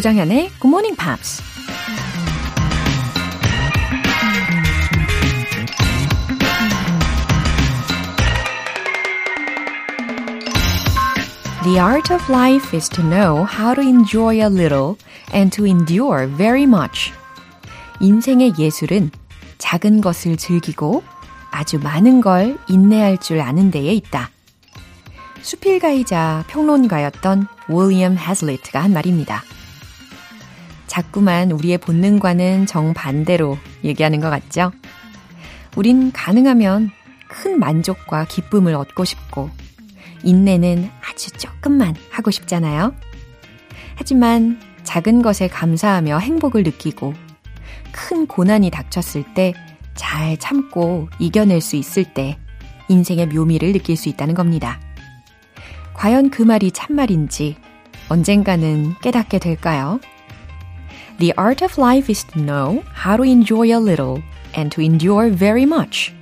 조장현의 Good Morning Pops. The art of life is to know how to enjoy a little and to endure very much. 인생의 예술은 작은 것을 즐기고 아주 많은 걸 인내할 줄 아는 데에 있다. 수필가이자 평론가였던 윌리엄 해슬리트가 한 말입니다. 자꾸만 우리의 본능과는 정반대로 얘기하는 것 같죠? 우린 가능하면 큰 만족과 기쁨을 얻고 싶고, 인내는 아주 조금만 하고 싶잖아요. 하지만 작은 것에 감사하며 행복을 느끼고, 큰 고난이 닥쳤을 때 잘 참고 이겨낼 수 있을 때 인생의 묘미를 느낄 수 있다는 겁니다. 과연 그 말이 참말인지 언젠가는 깨닫게 될까요? The art of life is to know how to enjoy a little and to endure very much.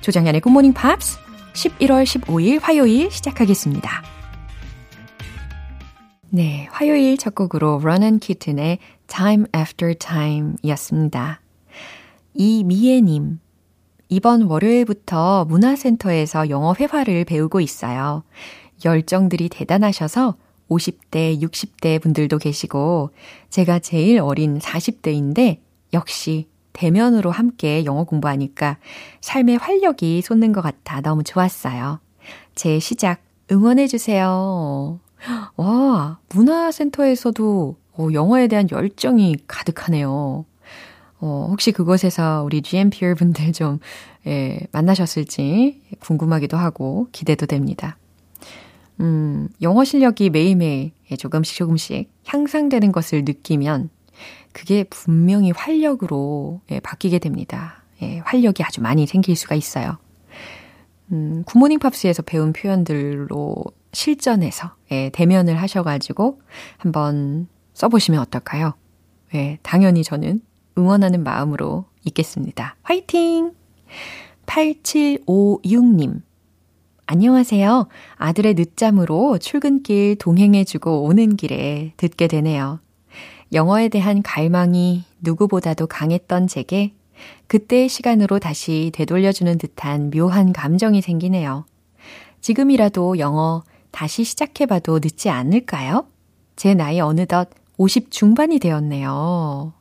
조장현의 Good Morning Pops 11월 15일 화요일 시작하겠습니다. 네, 화요일 첫 곡으로 Ronan Kitten의 Time After Time 이었습니다. 이미애님, 이번 월요일부터 문화센터에서 영어 회화를 배우고 있어요. 열정들이 대단하셔서 50대, 60대 분들도 계시고, 제가 제일 어린 40대인데, 역시 대면으로 함께 영어 공부하니까 삶의 활력이 솟는 것 같아 너무 좋았어요. 제 시작 응원해주세요. 와, 문화센터에서도 영어에 대한 열정이 가득하네요. 어, 혹시 그곳에서 우리 GMPR 분들 좀, 예, 만나셨을지 궁금하기도 하고 기대도 됩니다. 음, 영어 실력이 매일매일 조금씩 조금씩 향상되는 것을 느끼면 그게 분명히 활력으로 예, 바뀌게 됩니다. 예, 활력이 아주 많이 생길 수가 있어요. 음, 굿모닝 팝스에서 배운 표현들로 실전에서 예, 대면을 하셔가지고 한번 써보시면 어떨까요? 예, 당연히 저는 응원하는 마음으로 있겠습니다. 화이팅! 8756님. 안녕하세요. 아들의 늦잠으로 출근길 동행해주고 오는 길에 듣게 되네요. 영어에 대한 갈망이 누구보다도 강했던 제게 그때의 시간으로 다시 되돌려주는 듯한 묘한 감정이 생기네요. 지금이라도 영어 다시 시작해봐도 늦지 않을까요? 제 나이 어느덧 50 중반이 되었네요.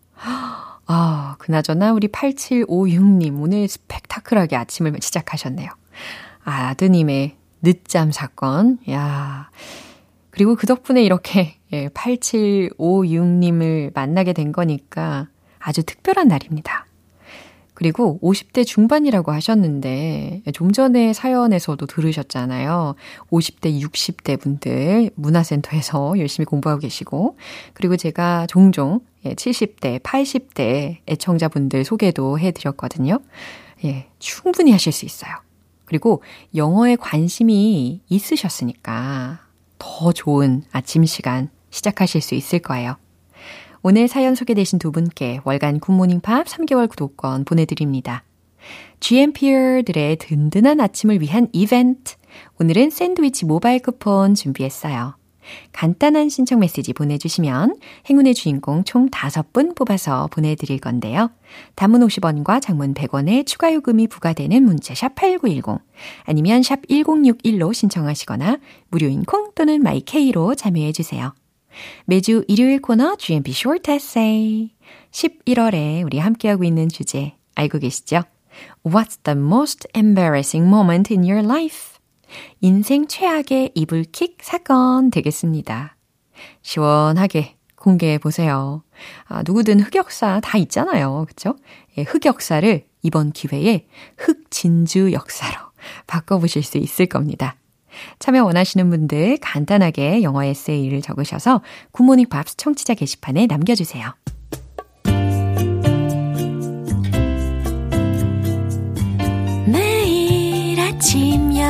아, 그나저나 우리 8756님 오늘 스펙타클하게 아침을 시작하셨네요. 아드님의 늦잠 사건. 야. 그리고 그 덕분에 이렇게 예, 8756님을 만나게 된 거니까 아주 특별한 날입니다. 그리고 50대 중반이라고 하셨는데 좀 전에 사연에서도 들으셨잖아요. 50대, 60대 분들 문화센터에서 열심히 공부하고 계시고 그리고 제가 종종 70대, 예, 80대 애청자분들 소개도 해드렸거든요. 예, 충분히 하실 수 있어요. 그리고 영어에 관심이 있으셨으니까 더 좋은 아침 시간 시작하실 수 있을 거예요. 오늘 사연 소개되신 두 분께 월간 굿모닝 팝 3개월 구독권 보내드립니다. GMPR들의 든든한 아침을 위한 이벤트. 오늘은 샌드위치 모바일 쿠폰 준비했어요. 간단한 신청 메시지 보내주시면 행운의 주인공 총 5분 뽑아서 보내드릴 건데요. 단문 50원과 장문 100원의 추가 요금이 부과되는 문자 샵 8910 아니면 샵 1061로 신청하시거나 무료인 콩 또는 마이케이로 참여해주세요. 매주 일요일 코너 GMP Short Essay. 11월에 우리 함께하고 있는 주제 알고 계시죠? What's the most embarrassing moment in your life? 인생 최악의 이불킥 사건 되겠습니다. 시원하게 공개해 보세요. 아, 누구든 흑역사 다 있잖아요. 그쵸? 예, 흑역사를 이번 기회에 흑진주 역사로 바꿔보실 수 있을 겁니다. 참여 원하시는 분들 간단하게 영어 에세이를 적으셔서 Good Morning Pops 청취자 게시판에 남겨주세요.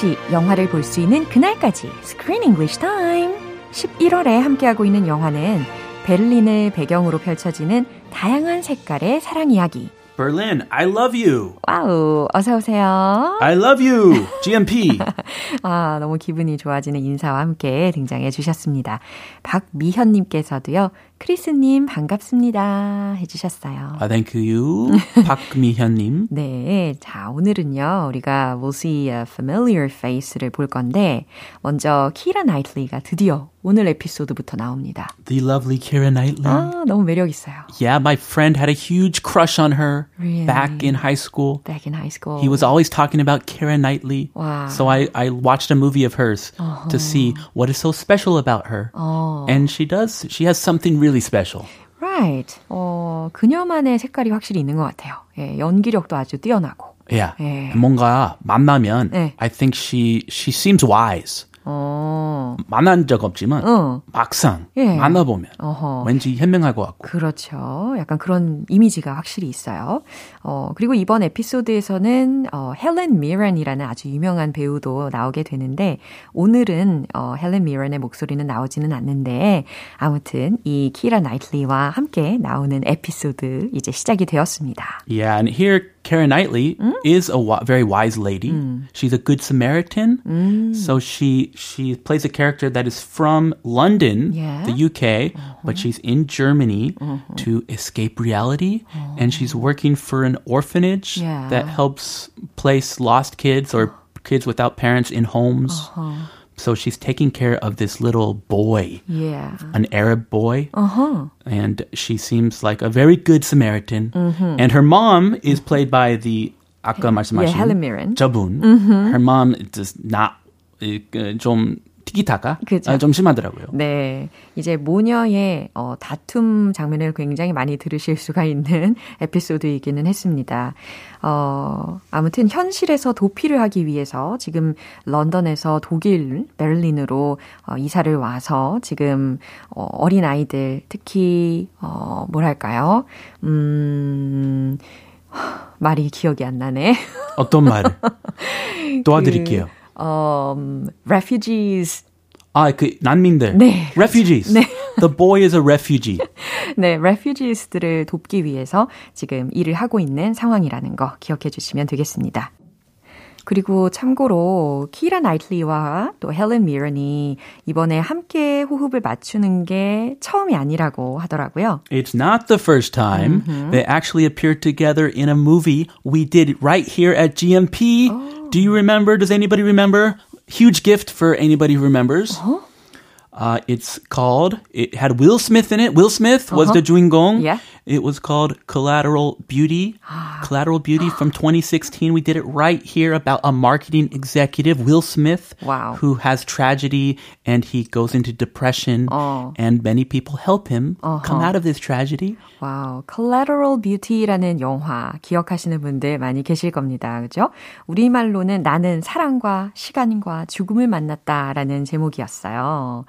반드시 영화를 볼 수 있는 그날까지 Screen English Time. 11월에 함께하고 있는 영화는 베를린을 배경으로 펼쳐지는 다양한 색깔의 사랑 이야기. Berlin, I love you. Wow, 어서 오세요. I love you. GMP. 아, 너무 기분이 좋아지는 인사와 함께 등장해 주셨습니다. 박미현님께서도요, 크리스님 반갑습니다 해주셨어요. 아, thank you. 박미현님. 네, 자 오늘은요 우리가 We'll See a Familiar Face를 볼 건데 먼저 키라 나이틀리가 드디어 오늘 에피소드부터 나옵니다. The lovely Kira Knightley. 아 너무 매력 있어요. Yeah, my friend had a huge crush on her Really? back in high school. Back in high school. He was always talking about Kira Knightley. Wow. So I, I watched a movie of hers to see what is so special about her. And she does, she has something really special. Right. 어 그녀만의 색깔이 확실히 있는 것 같아요. 예, 연기력도 아주 뛰어나고. Yeah. 예. 뭔가 만나면 네. I think she she seems wise. 어 만난 적 없지만 어. 막상 예. 만나보면 어허. 왠지 현명할 것 같고. 그렇죠. 약간 그런 이미지가 확실히 있어요. 어, 그리고 이번 에피소드에서는 어, 헬렌 미런이라는 아주 유명한 배우도 나오게 되는데 오늘은 어, 헬렌 미런의 목소리는 나오지는 않는데 아무튼 이 키라 나이틀리와 함께 나오는 에피소드 이제 시작이 되었습니다. Yeah, and here Karen Knightley mm. is a wi- very wise lady. Mm. She's a good Samaritan. Mm. So she she plays a character that is from London, Yeah. the UK, but uh-huh. she's in Germany uh-huh. to escape reality, and she's oh. working for an orphanage Yeah. that helps place lost kids or kids without parents in homes. Uh-huh. So she's taking care of this little boy, Yeah. an Arab boy 어허. and she seems like a very good Samaritan. And her mom is played by the 아까 말씀하신 Yeah, Helen Mirren. 저분. Her mom does not 이, 그, 좀 티키타카 그죠. 아, 좀 심하더라고요. 네. 이제 모녀의 어, 다툼 장면을 굉장히 많이 들으실 수가 있는 에피소드이기는 했습니다. 어, 아무튼 현실에서 도피를 하기 위해서 지금 런던에서 독일 베를린으로 어, 이사를 와서 지금 어, 어린 아이들 특히 어, 뭐랄까요? 음. 말이 기억이 안 나네. 어떤 말을 도와드릴게요. 어, 음, refugees 아, 그 난민들. 네. Refugees. 네. The boy is a refugee. 네, refugees들을 돕기 위해서 지금 일을 하고 있는 상황이라는 거 기억해 주시면 되겠습니다. 그리고 참고로 키라 나이틀리와 또 헬렌 미런이 이번에 함께 호흡을 맞추는 게 처음이 아니라고 하더라고요. It's not the first time they actually appeared together in a movie we did right here at GMP. Do you remember? Does anybody remember? Huge gift for anybody who remembers. Uh, it's called, it had Will Smith in it. Will Smith was the 주인공. Yeah. It was called Collateral Beauty. Collateral Beauty from 2016. We did it right here about a marketing executive, Will Smith, Wow. who has tragedy and he goes into depression 어. and many people help him come out of this tragedy. 와우, Collateral Beauty라는 영화 기억하시는 분들 많이 계실 겁니다. 그죠? 우리말로는 나는 사랑과 시간과 죽음을 만났다라는 제목이었어요.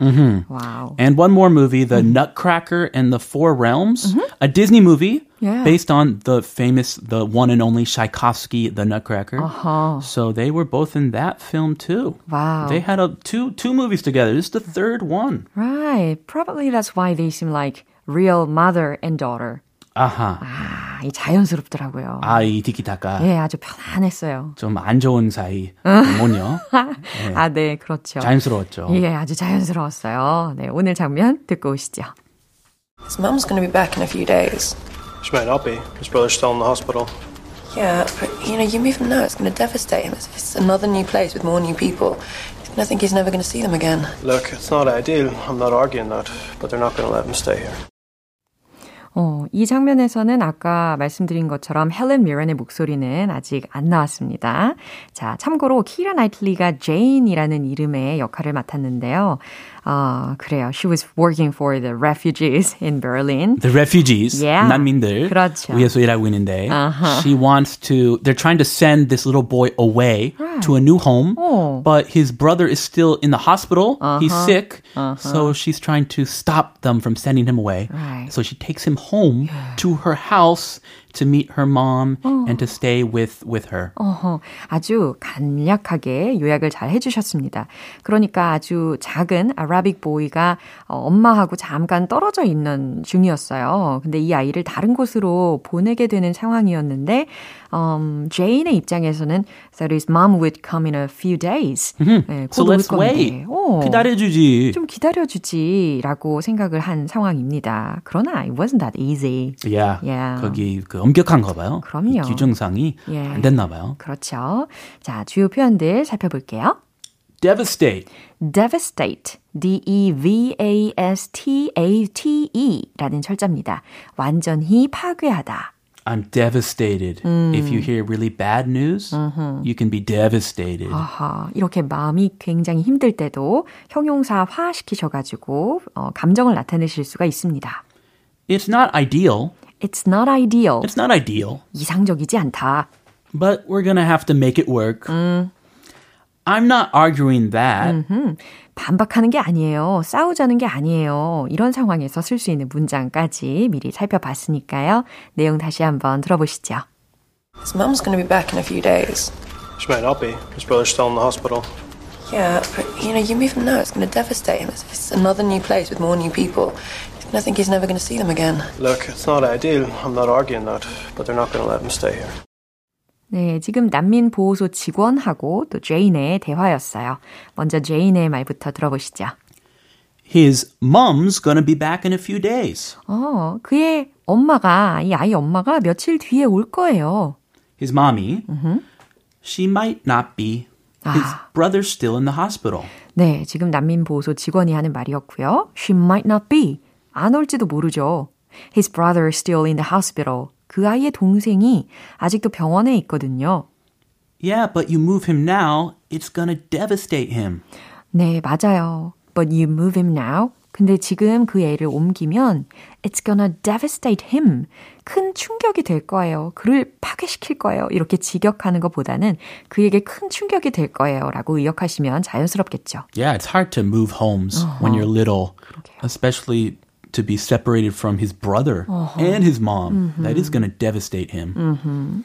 와우. And one more movie, The Nutcracker and the Four Realms, a Disney movie Yeah. based on the famous, the one and only Tchaikovsky, The Nutcracker. So they were both in that film too. Wow. They had a two two movies together. This is the third one. Right. Probably that's why they seem like real mother and daughter. 아하. 아, 이 자연스럽더라고요. 아, 이 티키타카. 예, 아주 편안했어요. 좀 안 좋은 사이. 뭐냐? 아, 네, 그렇죠. 자연스러웠죠. 예, 아주 자연스러웠어요. 네, 오늘 장면 듣고 오시죠. His mum's going to be back in a few days. She might not be. His brother's still in the hospital. Yeah, but you know, you move him now, it's going to devastate him. It's, it's another new place with more new people. He's going to think he's never going to see them again. Look, it's not ideal. I'm not arguing that, but they're not going to let him stay here. 어, 이 장면에서는 아까 말씀드린 것처럼 헬렌 미런의 목소리는 아직 안 나왔습니다. 자, 참고로 키라 나이틀리가 제인이라는 이름의 역할을 맡았는데요. 어, 그래요. She was working for the refugees in Berlin. The refugees, Yeah. 난민들 그렇죠. 위해서 일하고 있는데 Uh-huh. she wants to they're trying to send this little boy away to a new home 어. but his brother is still in the hospital he's Uh-huh. sick so she's trying to stop them from sending him away Right. so she takes him home to her house to meet her mom and to stay with with her. 어허, 아주 간략하게 요약을 잘 해주셨습니다. 그러니까 아주 작은 아라빅 보이가 어, 엄마하고 잠깐 떨어져 있는 중이었어요. 근데 이 아이를 다른 곳으로 보내게 되는 상황이었는데, um, 제인의 입장에서는 that his mom would come in a few days. 네, So let's 건데, wait. 어, 기다려주지. 좀 기다려주지라고 생각을 한 상황입니다. 그러나 it wasn't that easy. Yeah. Yeah. 거기 그 엄격한가 봐요. 그럼요. 이 규정상이 예. 안 됐나 봐요. 그렇죠. 자, 주요 표현들 살펴볼게요. Devastate. devastate, D-E-V-A-S-T-A-T-E 라는 철자입니다. 완전히 파괴하다. I'm devastated. If you hear really bad news, you can be devastated. 아하, 이렇게 마음이 굉장히 힘들 때도 형용사화 시키셔가지고 어, 감정을 나타내실 수가 있습니다. It's not ideal. It's not ideal. It's not ideal. 이상적이지 않다. But we're gonna have to make it work. I'm not arguing that. 음, 반박하는 게 아니에요. 싸우자는 게 아니에요. 이런 상황에서 쓸 수 있는 문장까지 미리 살펴봤으니까요. 내용 다시 한번 들어보시죠. His mum's going to be back in a few days. She might not be. His brother's still in the hospital. Yeah, but you know, you move him now, it's going to devastate him. It's, it's another new place with more new people. To think he's never going to see them again. Look, it's not ideal. I'm not arguing that, but they're not going to let him stay here. 네, 지금 난민보호소 직원하고 또 제인의 대화였어요. 먼저 제인의 말부터 들어보시죠. His mom's gonna be back in a few days. 어, 그의 엄마가, 이 아이 엄마가 며칠 뒤에 올 거예요. His mommy, she might not be. His brother's still in the hospital. 네, 지금 난민보호소 직원이 하는 말이었고요. She might not be. 안 올지도 모르죠. His brother is still in the hospital. 그 아이의 동생이 아직도 병원에 있거든요. Yeah, but you move him now, it's gonna devastate him. 네, 맞아요. But you move him now. 근데 지금 그 애를 옮기면 it's gonna devastate him. 큰 충격이 될 거예요. 그를 파괴시킬 거예요. 이렇게 직역하는 것보다는 그에게 큰 충격이 될 거예요. 라고 의역하시면 자연스럽겠죠. Yeah, it's hard to move homes when you're little, especially to be separated from his brother and his mom. That is going to devastate him.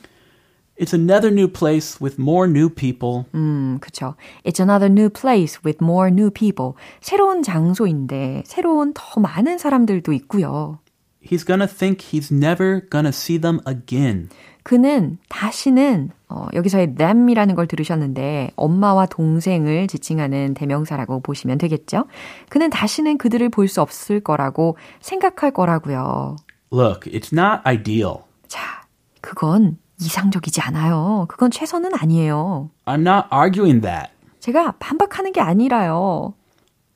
It's another new place with more new people. 음, 그쵸. It's another new place with more new people. 새로운 장소인데 새로운 더 많은 사람들도 있고요. He's going to think he's never going to see them again. 그는 다시는 어, 여기서의 them이라는 걸 들으셨는데 엄마와 동생을 지칭하는 대명사라고 보시면 되겠죠. 그는 다시는 그들을 볼 수 없을 거라고 생각할 거라고요. Look, it's not ideal. 자, 그건 이상적이지 않아요. 그건 최선은 아니에요. I'm not arguing that. 제가 반박하는 게 아니라요.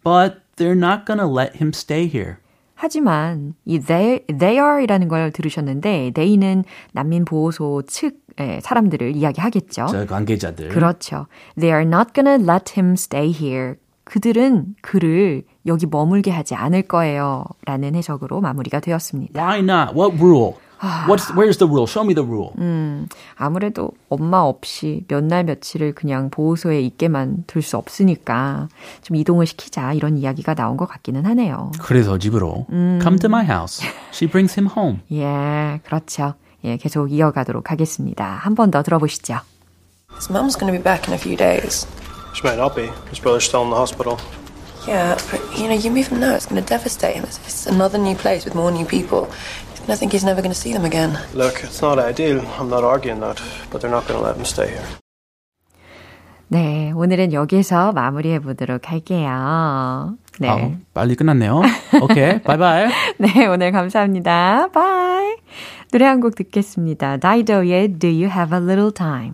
But they're not to let him stay here. 하지만 이 they, they are이라는 걸 들으셨는데 they는 난민보호소 측의 사람들을 이야기하겠죠. 저 관계자들. 그렇죠. They are not gonna let him stay here. 그들은 그를 여기 머물게 하지 않을 거예요. 라는 해석으로 마무리가 되었습니다. Why not? What rule? What's where's the rule? Show me the rule. 아무래도 엄마 없이 몇 날 며칠을 그냥 보호소에 있게만 둘 수 없으니까 좀 이동을 시키자 이런 이야기가 나온 것 같기는 하네요. 그래서 집으로 come to my house. She brings him home. 예, 그렇죠. 예, 계속 이어가도록 하겠습니다. 한 번 더 들어보시죠. His mum's going to be back in a few days. She might not be. His brother's still in the hospital. Yeah, but you know, you move him now, it's going to devastate him. It's, it's another new place with more new people. He's going to think he's never going to see them again. Look, it's not ideal. I'm not arguing that, but they're not going to let him stay here. 네, 오늘은 여기서 마무리해 보도록 할게요. 네. 아, 빨리 끝났네요. 오케이, 바이바이. 네, 오늘 감사합니다. 바이. 노래 한 곡 듣겠습니다. 다이도의 Do You Have a Little Time?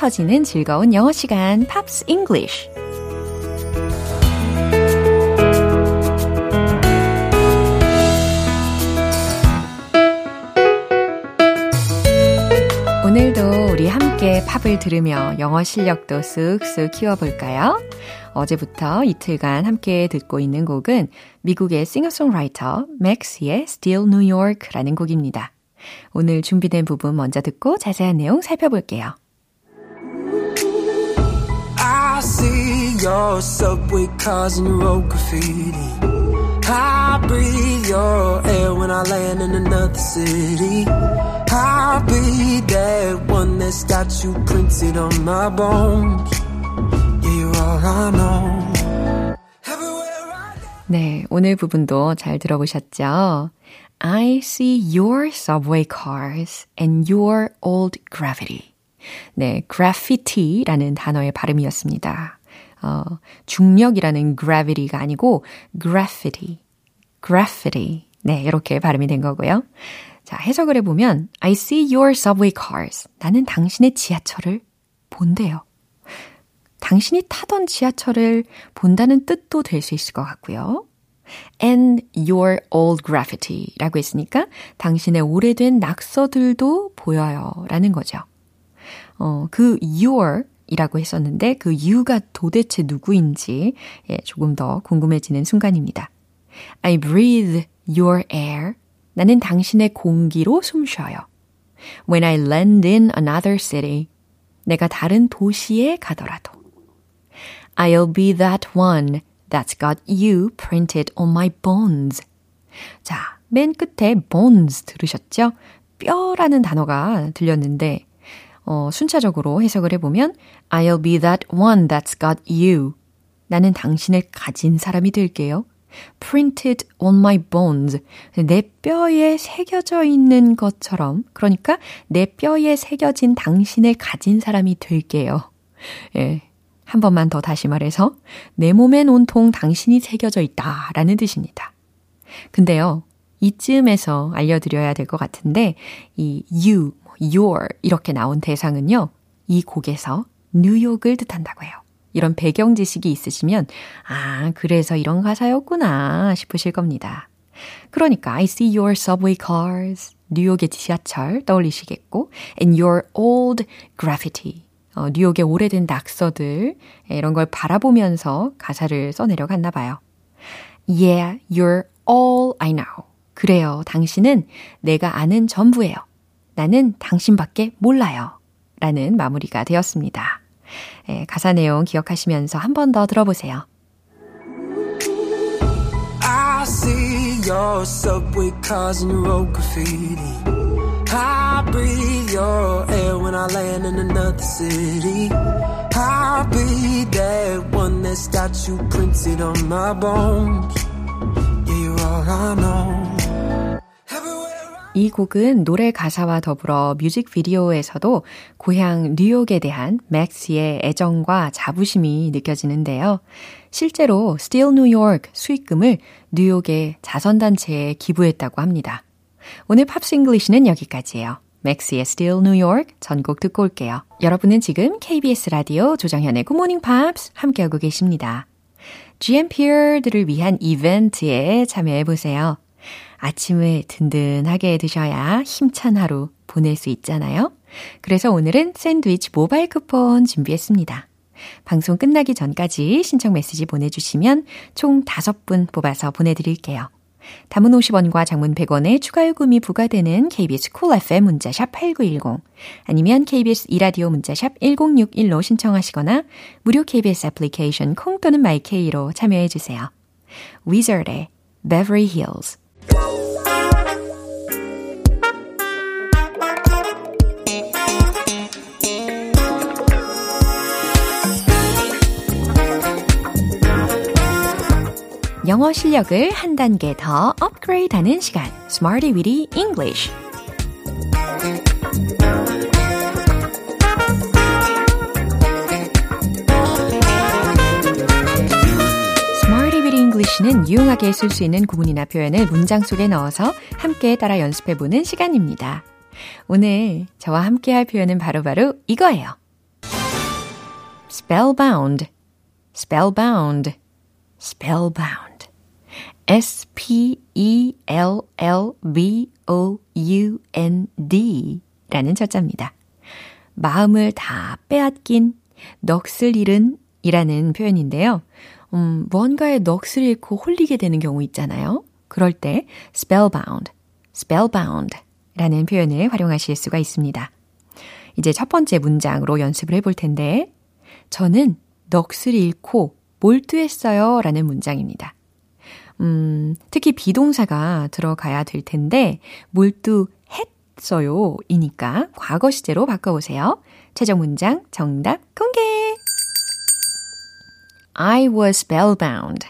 터지는 즐거운 영어 시간 Pops English 오늘도 우리 함께 팝을 들으며 영어 실력도 쓱쓱 키워볼까요? 어제부터 이틀간 함께 듣고 있는 곡은 미국의 싱어송라이터 맥스의 Still New York라는 곡입니다. 오늘 준비된 부분 먼저 듣고 자세한 내용 살펴볼게요. Your subway cars and your road graffiti. I breathe your air when I land in another city. I'll be that one that's got you printed on my bones. Yeah, you're all I know. 네, 오늘 부분도 잘 들어보셨죠? I see your subway cars and your old gravity. 네, graffiti라는 단어의 발음이었습니다. 어, 중력이라는 gravity가 아니고 graffiti, graffiti. 네, 이렇게 발음이 된 거고요. 자, 해석을 해보면 I see your subway cars. 나는 당신의 지하철을 본대요. 당신이 타던 지하철을 본다는 뜻도 될 수 있을 것 같고요. And your old graffiti 라고 했으니까 당신의 오래된 낙서들도 보여요 라는 거죠. 어, 그 your 이라고 했었는데 그 you가 도대체 누구인지 예, 조금 더 궁금해지는 순간입니다. I breathe your air. 나는 당신의 공기로 숨 쉬어요. When I land in another city. 내가 다른 도시에 가더라도. I'll be that one that's got you printed on my bones. 자, 맨 끝에 bones 들으셨죠? 뼈라는 단어가 들렸는데 어, 순차적으로 해석을 해보면 I'll be that one that's got you. 나는 당신을 가진 사람이 될게요. printed on my bones. 내 뼈에 새겨져 있는 것처럼, 그러니까 내 뼈에 새겨진 당신을 가진 사람이 될게요. 예. 한 번만 더 다시 말해서, 내 몸엔 온통 당신이 새겨져 있다. 라는 뜻입니다. 근데요, 이쯤에서 알려드려야 될 것 같은데, 이 you, your 이렇게 나온 대상은요, 이 곡에서 뉴욕을 뜻한다고 해요. 이런 배경 지식이 있으시면, 아, 그래서 이런 가사였구나 싶으실 겁니다. 그러니까, I see your subway cars. 뉴욕의 지하철 떠올리시겠고, and your old graffiti. 어, 뉴욕의 오래된 낙서들, 이런 걸 바라보면서 가사를 써내려갔나 봐요. Yeah, you're all I know. 그래요. 당신은 내가 아는 전부예요. 나는 당신밖에 몰라요. 라는 마무리가 되었습니다. 예, 가사 내용 기억하시면서 한 번 더 들어보세요. I see your subway cars and your road graffiti. I breathe your air when I land in another city. I'll be that one that's got you printed on my bones. Yeah, you're all I know. 이 곡은 노래 가사와 더불어 뮤직비디오에서도 고향 뉴욕에 대한 맥스의 애정과 자부심이 느껴지는데요. 실제로 Still New York 수익금을 뉴욕의 자선단체에 기부했다고 합니다. 오늘 Pops English는 여기까지예요. 맥스의 Still New York 전곡 듣고 올게요. 여러분은 지금 KBS 라디오 조정현의 Good Morning Pops 함께하고 계십니다. GMPer들을 위한 이벤트에 참여해보세요. 아침을 든든하게 드셔야 힘찬 하루 보낼 수 있잖아요. 그래서 오늘은 샌드위치 모바일 쿠폰 준비했습니다. 방송 끝나기 전까지 신청 메시지 보내주시면 총 5분 뽑아서 보내드릴게요. 단문 50원과 장문 100원의 추가 요금이 부과되는 KBS Cool FM 문자샵 8910 아니면 KBS 2라디오 문자샵 1061로 신청하시거나 무료 KBS 애플리케이션 콩 또는 my K로 참여해 주세요. Weezer의 Beverly Hills 영어 실력을 한 단계 더 업그레이드 하는 시간, Smarty Weedy English. 는 유용하게 쓸 수 있는 구문이나 표현을 문장 속에 넣어서 함께 따라 연습해 보는 시간입니다. 오늘 저와 함께 할 표현은 바로바로 바로 이거예요. spellbound, spellbound, spellbound. S-P-E-L-L-B-O-U-N-D 라는 철자입니다. 마음을 다 빼앗긴, 넋을 잃은 이라는 표현인데요. 음, 뭔가에 넋을 잃고 홀리게 되는 경우 있잖아요. 그럴 때 spellbound, spellbound 라는 표현을 활용하실 수가 있습니다. 이제 첫 번째 문장으로 연습을 해볼 텐데, 저는 넋을 잃고 몰두했어요 라는 문장입니다. 음, 특히 비동사가 들어가야 될 텐데, 몰두했어요 이니까 과거 시제로 바꿔보세요. 최종 문장 정답 공개! I was spellbound.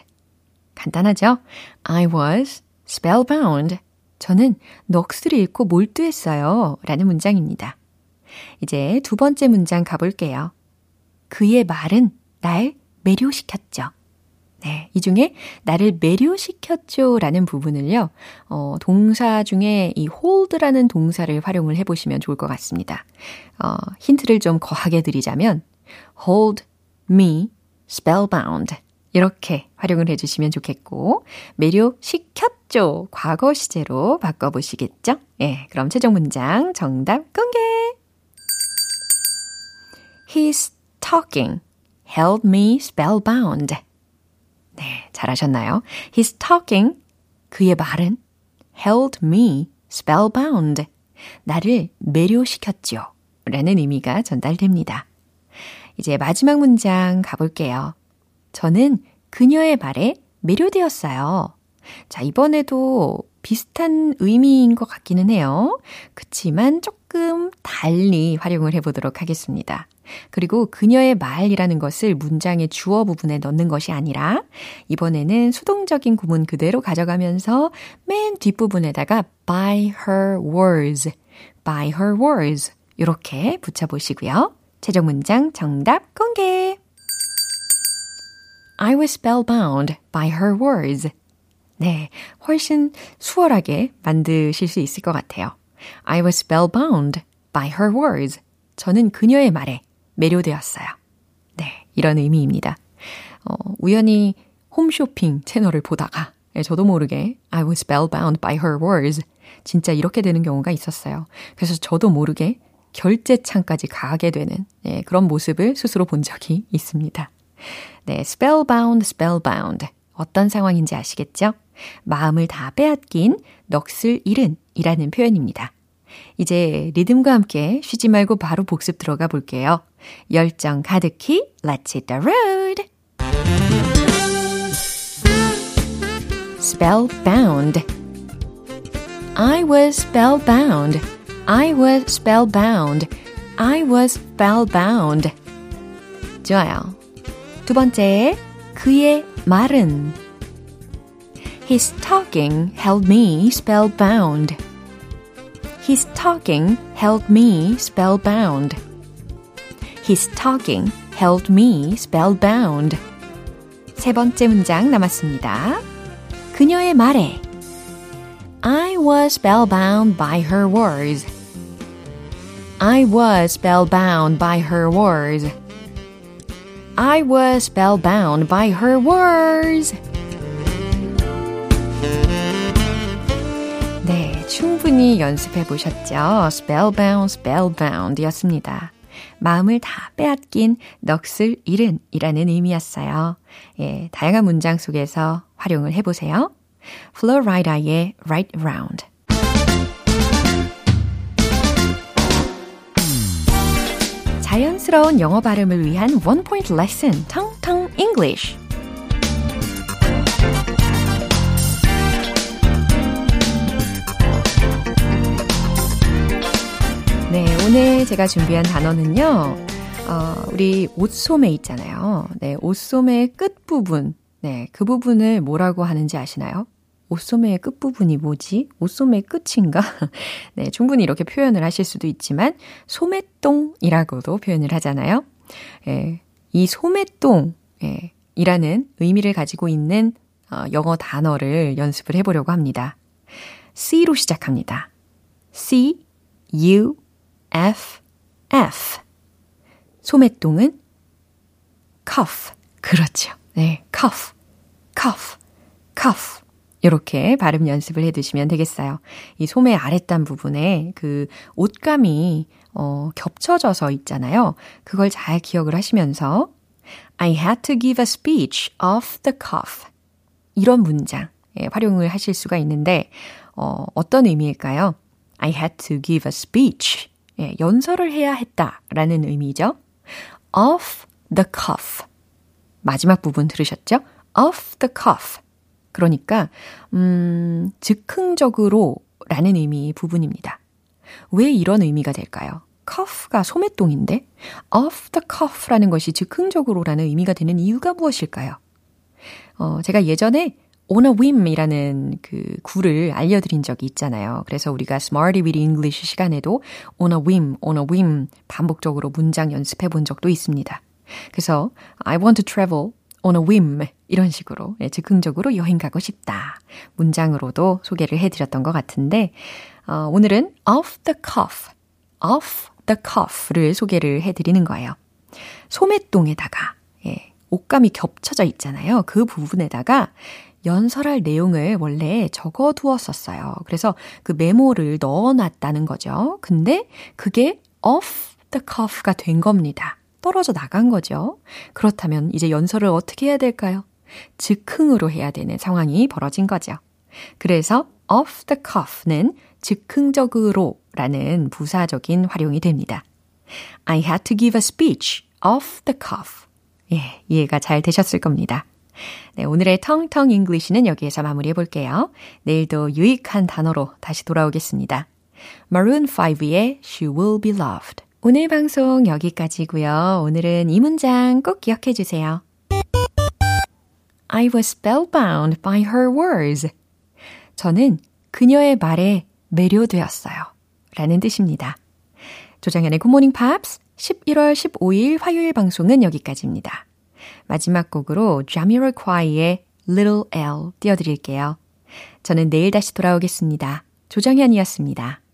간단하죠? I was spellbound. 저는 넋을 잃고 몰두했어요. 라는 문장입니다. 이제 두 번째 문장 가볼게요. 그의 말은 날 매료시켰죠. 네, 이 중에 나를 매료시켰죠 라는 부분을요, 어, 동사 중에 이 hold라는 동사를 활용을 해보시면 좋을 것 같습니다. 어, 힌트를 좀 거하게 드리자면, hold me spellbound. 이렇게 활용을 해주시면 좋겠고, 매료 시켰죠. 과거 시제로 바꿔보시겠죠? 예, 그럼 최종 문장 정답 공개! His talking held me spellbound. 네, 잘하셨나요? His talking, 그의 말은 held me spellbound. 나를 매료시켰죠. 라는 의미가 전달됩니다. 이제 마지막 문장 가볼게요. 저는 그녀의 말에 매료되었어요. 자, 이번에도 비슷한 의미인 것 같기는 해요. 그치만 조금 달리 활용을 해보도록 하겠습니다. 그리고 그녀의 말이라는 것을 문장의 주어 부분에 넣는 것이 아니라 이번에는 수동적인 구문 그대로 가져가면서 맨 뒷부분에다가 by her words, by her words 이렇게 붙여보시고요. 최종 문장 정답 공개. I was spellbound by her words. 네, 훨씬 수월하게 만드실 수 있을 것 같아요. I was spellbound by her words. 저는 그녀의 말에 매료되었어요. 네, 이런 의미입니다. 어, 우연히 홈쇼핑 채널을 보다가 네, 저도 모르게 I was spellbound by her words. 진짜 이렇게 되는 경우가 있었어요. 그래서 저도 모르게 결제창까지 가게 되는 네, 그런 모습을 스스로 본 적이 있습니다. 네, spellbound, spellbound. 어떤 상황인지 아시겠죠? 마음을 다 빼앗긴 넋을 잃은 이라는 표현입니다. 이제 리듬과 함께 쉬지 말고 바로 복습 들어가 볼게요. 열정 가득히 Let's hit the road! spellbound I was spellbound. I was spellbound. I was spellbound. 좋아요. 두 번째, 그의 말은 His talking held me spellbound. His talking held me spellbound. His talking held me spellbound. 세 번째 문장 남았습니다. 그녀의 말에 I was spellbound by her words. I was spellbound by her words. I was spellbound by her words. 네, 충분히 연습해 보셨죠? spellbound, spellbound 였습니다. 마음을 다 빼앗긴 넋을 잃은 이라는 의미였어요. 예, 다양한 문장 속에서 활용을 해보세요. 플로라이다의 Right Round. 자연스러운 영어 발음을 위한 원 포인트 레슨, 텅텅 English. 네, 오늘 제가 준비한 단어는요. 어, 우리 옷소매 있잖아요. 네, 옷소매의 끝부분. 네, 그 부분을 뭐라고 하는지 아시나요? 옷소매의 끝부분이 뭐지? 옷소매의 끝인가? 네, 충분히 이렇게 표현을 하실 수도 있지만, 소매똥이라고도 표현을 하잖아요. 예, 이 소매똥, 예, 이라는 의미를 가지고 있는 어, 영어 단어를 연습을 해보려고 합니다. C로 시작합니다. C, U, F, F. 소매똥은 cough. 그렇죠. 네, cough, cough, cough. 이렇게 발음 연습을 해 두시면 되겠어요. 이 소매 아랫단 부분에 그 옷감이 어, 겹쳐져서 있잖아요. 그걸 잘 기억을 하시면서 I had to give a speech off the cuff. 이런 문장 예, 활용을 하실 수가 있는데 어, 어떤 의미일까요? I had to give a speech. 예, 연설을 해야 했다라는 의미죠. off the cuff. 마지막 부분 들으셨죠? off the cuff. 그러니까 음, 즉흥적으로 라는 의미 부분입니다. 왜 이런 의미가 될까요? cuff가 소매똥인데 off the cuff라는 것이 즉흥적으로 라는 의미가 되는 이유가 무엇일까요? 어, 제가 예전에 on a whim이라는 그 구를 알려드린 적이 있잖아요. 그래서 우리가 Smarty with English 시간에도 on a whim, on a whim 반복적으로 문장 연습해 본 적도 있습니다. 그래서 I want to travel on a whim 이런 식으로 예, 즉흥적으로 여행 가고 싶다 문장으로도 소개를 해드렸던 것 같은데 어, 오늘은 off the cuff, off the cuff를 소개를 해드리는 거예요. 소매똥에다가 예, 옷감이 겹쳐져 있잖아요. 그 부분에다가 연설할 내용을 원래 적어 두었었어요. 그래서 그 메모를 넣어 놨다는 거죠. 근데 그게 off the cuff가 된 겁니다. 떨어져 나간 거죠. 그렇다면 이제 연설을 어떻게 해야 될까요? 즉흥으로 해야 되는 상황이 벌어진 거죠. 그래서 off the cuff는 즉흥적으로 라는 부사적인 활용이 됩니다. I had to give a speech off the cuff. 예, 이해가 잘 되셨을 겁니다. 네, 오늘의 텅텅 English는 여기에서 마무리해 볼게요. 내일도 유익한 단어로 다시 돌아오겠습니다. Maroon 5의 She Will Be Loved. 오늘 방송 여기까지고요. 오늘은 이 문장 꼭 기억해 주세요. I was spellbound by her words. 저는 그녀의 말에 매료되었어요. 라는 뜻입니다. 조장현의 굿모닝 팝스 11월 15일 화요일 방송은 여기까지입니다. 마지막 곡으로 자미로콰이의 Little L 띄워드릴게요. 저는 내일 다시 돌아오겠습니다. 조정현이었습니다.